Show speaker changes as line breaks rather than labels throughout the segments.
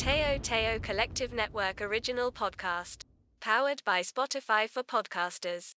Teo Teo Collective Network original podcast. Powered by Spotify for podcasters.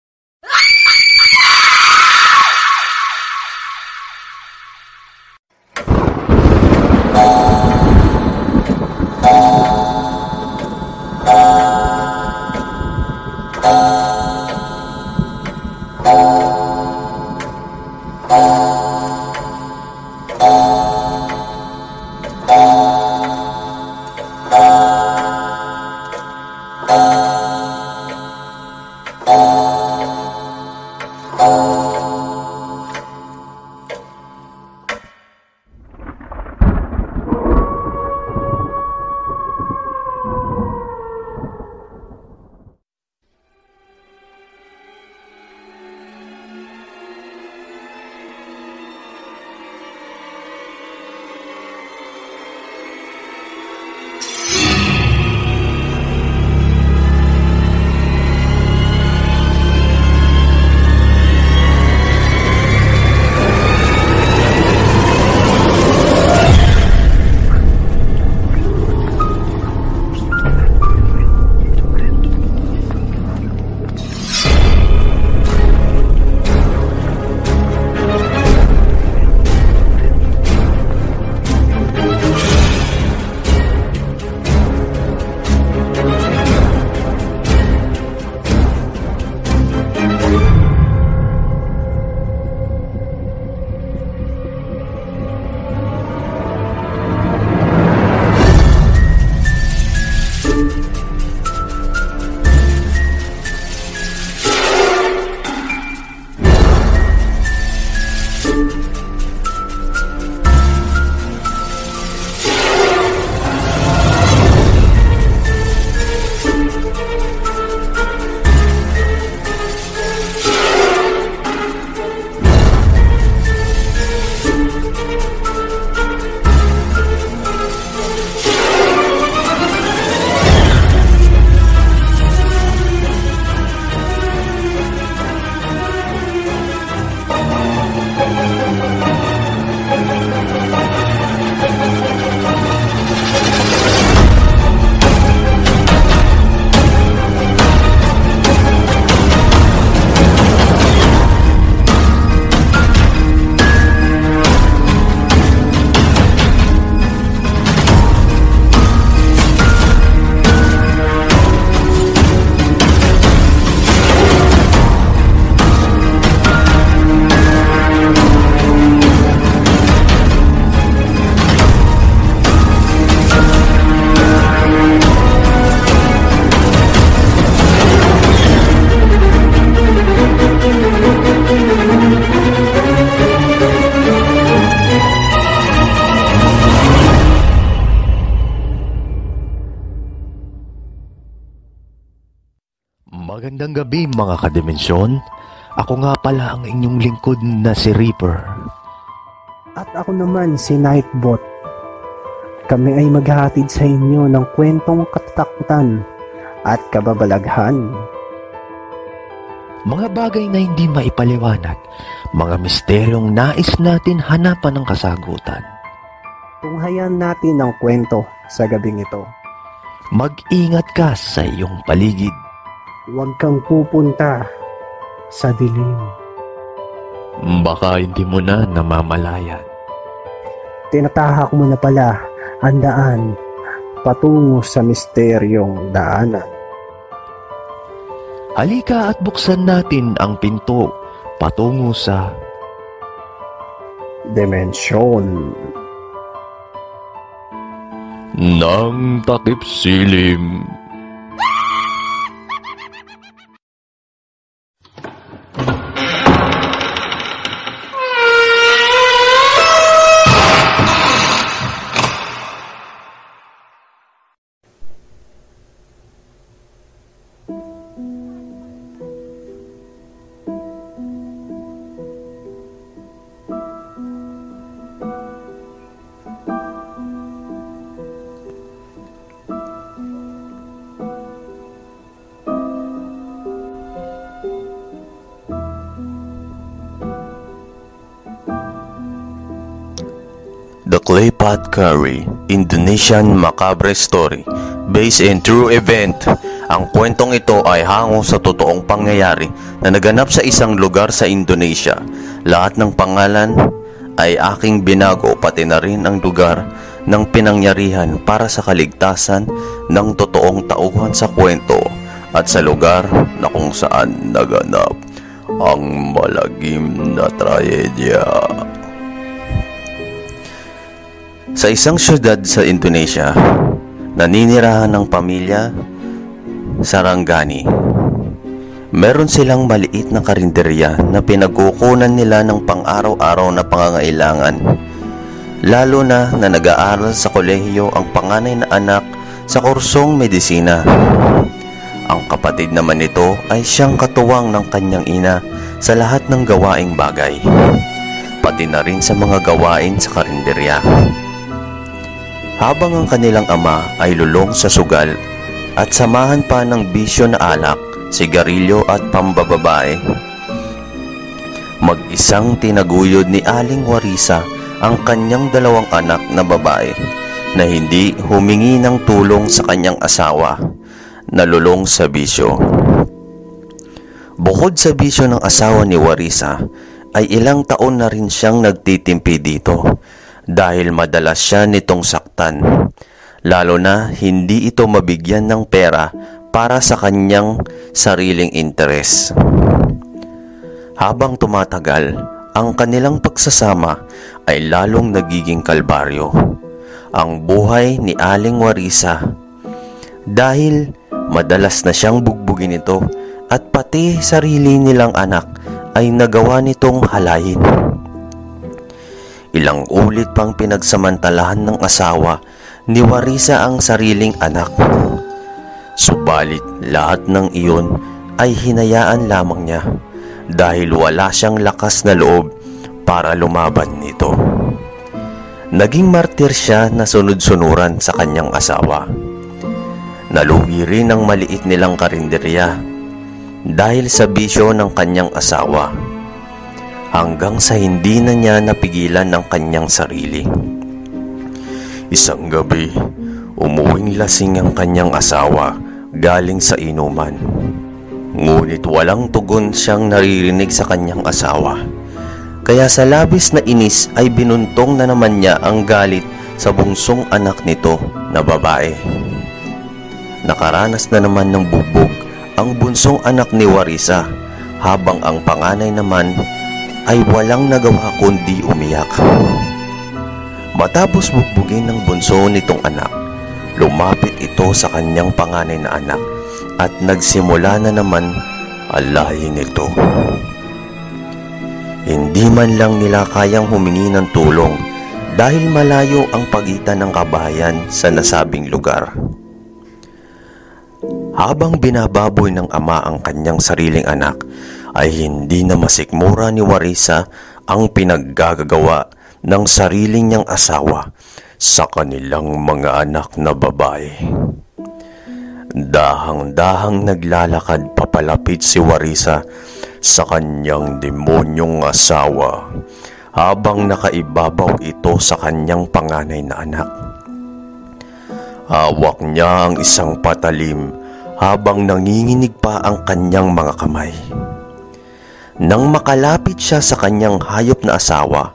Magandang gabi mga kadimensyon. Ako nga pala ang inyong lingkod na si Reaper.
At ako naman si Nightbot. Kami ay maghahatid sa inyo ng kwentong katatakutan at kababalaghan.
Mga bagay na hindi maipaliwanag, mga misteryong nais natin hanapan ng kasagutan.
Tunghayan natin ang kwento sa gabing ito.
Mag-ingat ka sa iyong paligid.
Huwag kang pupunta sa dilim.
Baka hindi mo na namamalayan.
Tinatahak mo na pala ang daan patungo sa misteryong daanan.
Halika at buksan natin ang pinto patungo sa
Dimensyon.
ng takip silim. Claypot Curry, Indonesian Macabre Story, based in true event. Ang kwentong ito ay hango sa totoong pangyayari na naganap sa isang lugar sa Indonesia. Lahat ng pangalan ay aking binago pati na rin ang lugar ng pinangyarihan para sa kaligtasan ng totoong tauhan sa kwento at sa lugar na kung saan naganap ang malagim na trahedya. Sa isang syudad sa Indonesia, naninirahan ng pamilya Sarangani. Meron silang maliit na karinderya na pinagkukunan nila ng pang-araw-araw na pangangailangan. Lalo na na nag-aaral sa kolehiyo ang panganay na anak sa kursong medisina. Ang kapatid naman nito ay siyang katuwang ng kanyang ina sa lahat ng gawaing bagay, pati na rin sa mga gawain sa karinderya. Habang ang kanilang ama ay lulong sa sugal at samahan pa ng bisyo na alak, sigarilyo at pambababae, mag-isang tinaguyod ni Aling Warisa ang kanyang dalawang anak na babae na hindi humingi ng tulong sa kanyang asawa na lulong sa bisyo. Bukod sa bisyo ng asawa ni Warisa, ay ilang taon na rin siyang nagtitimpi dito dahil madalas siya nitong saktan. Lalo na hindi ito mabigyan ng pera para sa kanyang sariling interes. Habang tumatagal, ang kanilang pagsasama ay lalong nagiging kalbaryo. Ang buhay ni Aling Warisa dahil madalas na siyang bugbugin ito at pati sarili nilang anak ay nagawa nitong halayin. Ilang ulit pang pinagsamantalahan ng asawa ni Warisa ang sariling anak. Subalit lahat ng iyon ay hinayaan lamang niya dahil wala siyang lakas na loob para lumaban nito. Naging martir siya na sunod-sunuran sa kanyang asawa. Nalugi rin ang maliit nilang karinderya dahil sa bisyo ng kanyang asawa hanggang sa hindi na niya napigilan ng kanyang sarili. Isang gabi, umuwing lasing ang kanyang asawa galing sa inuman. Ngunit walang tugon siyang naririnig sa kanyang asawa. Kaya sa labis na inis ay binuntong na naman niya ang galit sa bungsong anak nito na babae. Nakaranas na naman ng bubog ang bunsong anak ni Warisa habang ang panganay naman ay walang nagawa kundi umiyak. Matapos bugbugin ng bunso nitong anak, lumapit ito sa kanyang panganay na anak at nagsimula na naman alayin ito. Hindi man lang nila kayang humingi ng tulong dahil malayo ang pagitan ng kabahayan sa nasabing lugar. Habang binababoy ng ama ang kanyang sariling anak, ay hindi na masikmura ni Warisa ang pinaggagawa ng sariling niyang asawa sa kanilang mga anak na babae. Dahang-dahang naglalakad papalapit si Warisa sa kanyang demonyong asawa habang nakaibabaw ito sa kanyang panganay na anak. Hawak niya ang isang patalim habang nanginginig pa ang kanyang mga kamay. Nang makalapit siya sa kanyang hayop na asawa,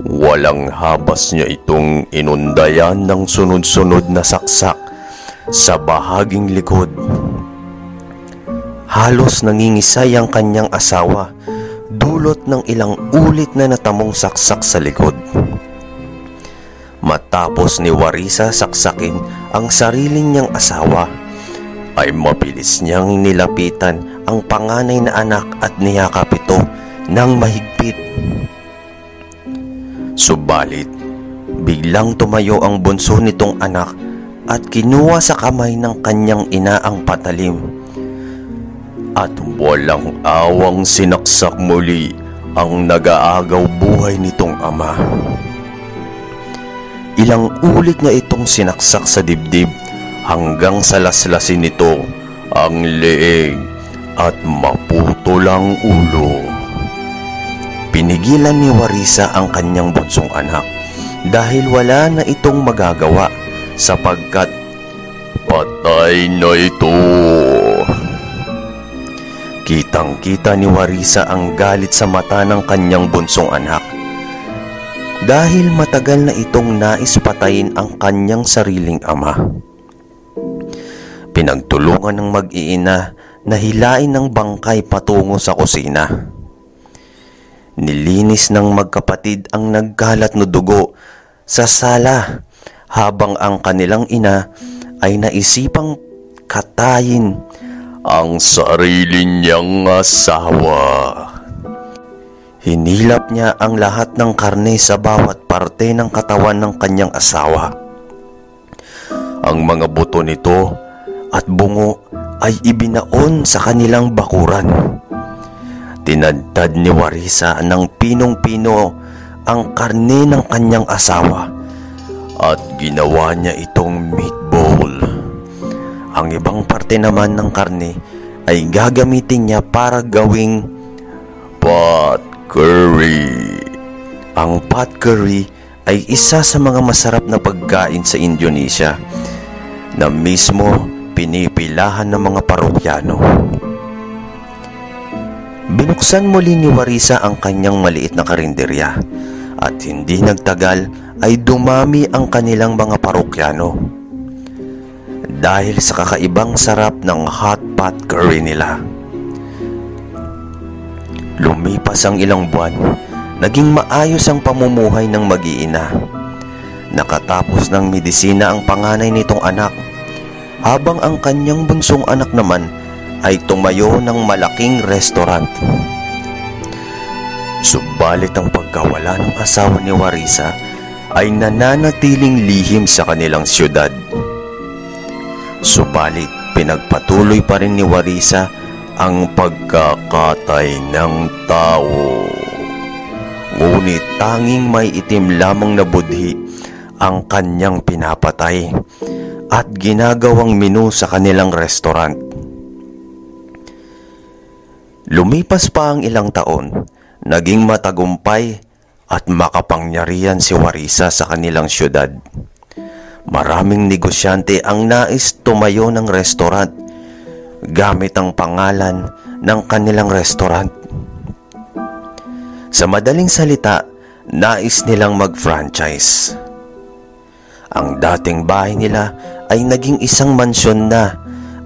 walang habas niya itong inundayan ng sunod-sunod na saksak sa bahaging likod. Halos nangingisay ang kanyang asawa dulot ng ilang ulit na natamong saksak sa likod. Matapos ni Warisa saksakin ang sarili niyang asawa, ay mabilis niyang nilapitan ang panganay na anak at niyakap ito ng mahigpit. Subalit, biglang tumayo ang bunso nitong anak at kinuha sa kamay ng kanyang ina ang patalim. At walang awang sinaksak muli ang nagaagaw buhay nitong ama. Ilang ulit niya itong sinaksak sa dibdib hanggang sa laslasin nito ang leeg at maputo lang ulo. Pinigilan ni Warisa ang kanyang bunsong anak dahil wala na itong magagawa sapagkat patay na ito. Kitang-kita ni Warisa ang galit sa mata ng kanyang bunsong anak. Dahil matagal na itong nais patayin ang kanyang sariling ama. Pinagtulungan ng mag-iina na hilain ng bangkay patungo sa kusina. Nilinis ng magkapatid ang nagkalat na dugo sa sala habang ang kanilang ina ay naisipang katayin ang sarili niyang asawa. Hinilap niya ang lahat ng karne sa bawat parte ng katawan ng kanyang asawa. Ang mga buto nito at bungo ay ibinaon sa kanilang bakuran. Tinadtad ni Warisa ng pinong-pino ang karne ng kanyang asawa at ginawa niya itong meatball. Ang ibang parte naman ng karne ay gagamitin niya para gawing pot curry. Ang pot curry ay isa sa mga masarap na pagkain sa Indonesia na mismo pinipilahan ng mga parokyano. Binuksan muli ni Warisa ang kanyang maliit na karinderya at hindi nagtagal ay dumami ang kanilang mga parokyano dahil sa kakaibang sarap ng hot pot curry nila. Lumipas ang ilang buwan, naging maayos ang pamumuhay ng mag-iina. Nakatapos ng medisina ang panganay nitong anak, habang ang kanyang bunsong anak naman ay tumayo ng malaking restaurant. Subalit ang pagkawala ng asawa ni Warisa ay nananatiling lihim sa kanilang siyudad. Subalit pinagpatuloy pa rin ni Warisa ang pagkakatay ng tao. Ngunit tanging may itim lamang na budhi ang kanyang pinapatay at ginagawang menu sa kanilang restaurant. Lumipas pa ang ilang taon, naging matagumpay at makapangyarihan si Warisa sa kanilang syudad. Maraming negosyante ang nais tumayo ng restaurant gamit ang pangalan ng kanilang restaurant. Sa madaling salita, nais nilang mag-franchise. Ang dating bahay nila ay naging isang mansyon na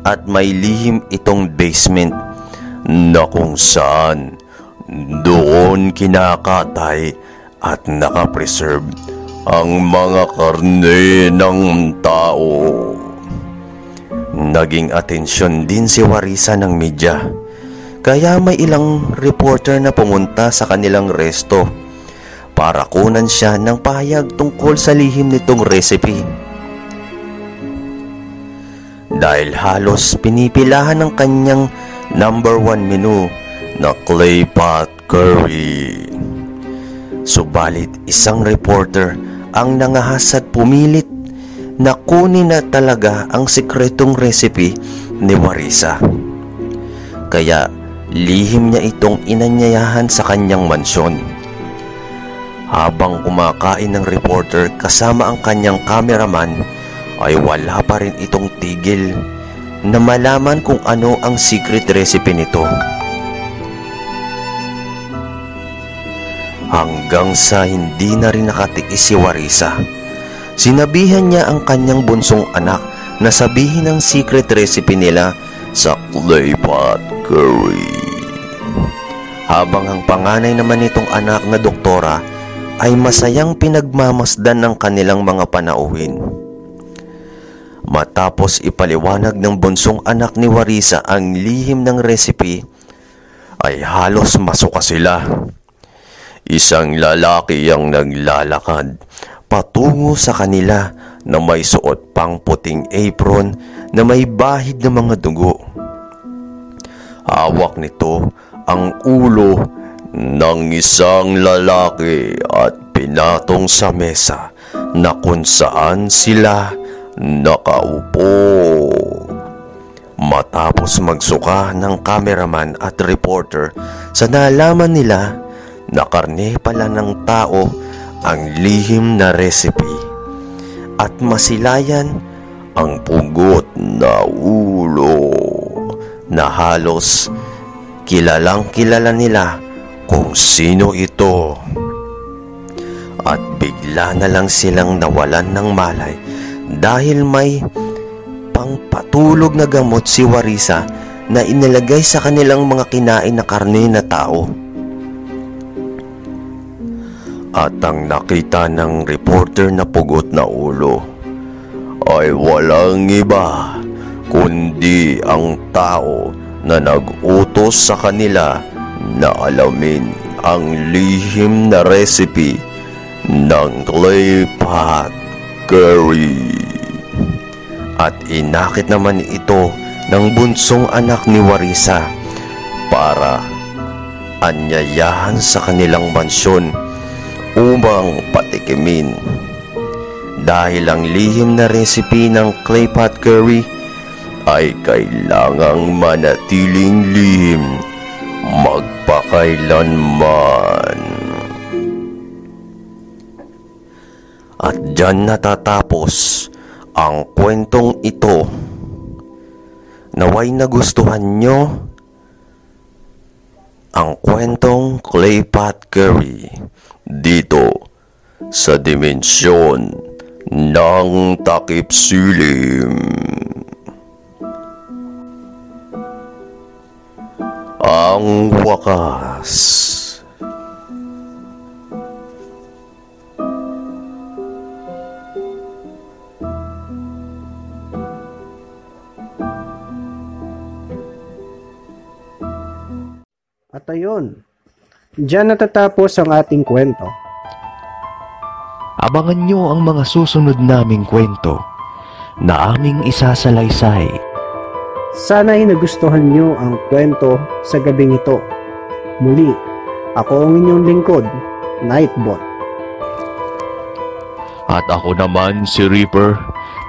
at may lihim itong basement na kung saan doon kinakatay at nakapreserve ang mga karne ng tao. Naging atensyon din si Warisa ng media. Kaya may ilang reporter na pumunta sa kanilang resto para kunan siya ng pahayag tungkol sa lihim nitong recipe. Dahil halos pinipilahan ng kanyang number one menu na clay pot curry. Subalit isang reporter ang nangahas at pumilit na kunin na talaga ang sikretong recipe ni Marisa. Kaya lihim niya itong inanyayahan sa kanyang mansyon. Habang kumakain ng reporter kasama ang kanyang cameraman ay wala pa rin itong tigil na malaman kung ano ang secret recipe nito. hanggang sa hindi na rin nakatiis si Warisa. Sinabihan niya ang kanyang bunsong anak na sabihin ang secret recipe nila sa clay pot curry. Habang ang panganay naman nitong anak na doktora ay masayang pinagmamasdan ng kanilang mga panauhin. Matapos ipaliwanag ng bunsong anak ni Warisa ang lihim ng recipe, ay halos masuka sila. Isang lalaki ang naglalakad patungo sa kanila na may suot pang puting apron na may bahid ng mga dugo. Hawak nito ang ulo ng isang lalaki at pinatong sa mesa na kung sila nakaupo. Matapos magsuka ng cameraman at reporter sa nalaman nila na karne pala ng tao ang lihim na recipe at masilayan ang pugot na ulo na halos kilalang kilala nila kung sino ito. At bigla na lang silang nawalan ng malay dahil may pangpatulog na gamot si Warisa na inilagay sa kanilang mga kinain na karne na tao. At ang nakita ng reporter na pugot na ulo ay walang iba kundi ang tao na nag-utos sa kanila na alamin ang lihim na recipe ng clay pot curry. At inakit naman ito ng bunsong anak ni Warisa para anyayahan sa kanilang mansyon upang patikimin. Dahil ang lihim na recipe ng clay pot curry ay kailangang manatiling lihim magpakailanman. At dyan natatapos ang kwentong ito. Naway nagustuhan nyo ang kwentong Clay Curry dito sa dimensyon ng takip silim. Ang wakas.
At ayun, dyan natatapos ang ating kwento.
Abangan nyo ang mga susunod naming kwento na aming isasalaysay.
Sana'y nagustuhan nyo ang kwento sa gabing ito. Muli, ako ang inyong lingkod, Nightbot.
At ako naman si Reaper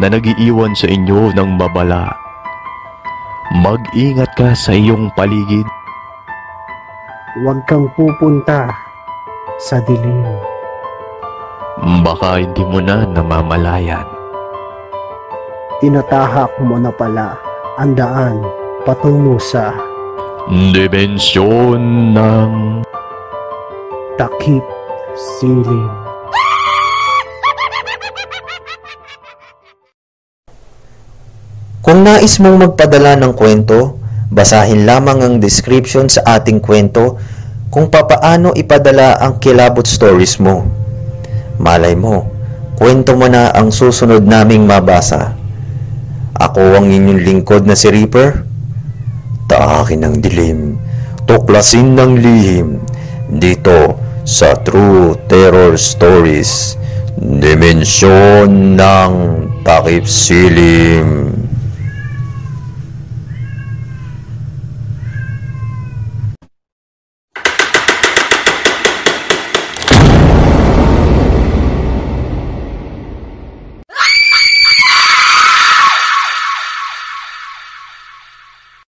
na nagiiwan sa inyo ng babala. Mag-ingat ka sa iyong paligid.
Huwag kang pupunta sa dilim.
Baka hindi mo na namamalayan.
Tinatahak mo na pala ang daan patungo sa
Dimensyon ng
takip silim.
Kung nais mong magpadala ng kwento, basahin lamang ang description sa ating kwento kung papaano ipadala ang kilabot stories mo. Malay mo, kwento mo na ang susunod naming mabasa. Ako ang inyong lingkod na si Reaper. Taakin ng dilim, tuklasin ng lihim, dito sa True Terror Stories, Dimensyon ng Takip Silim.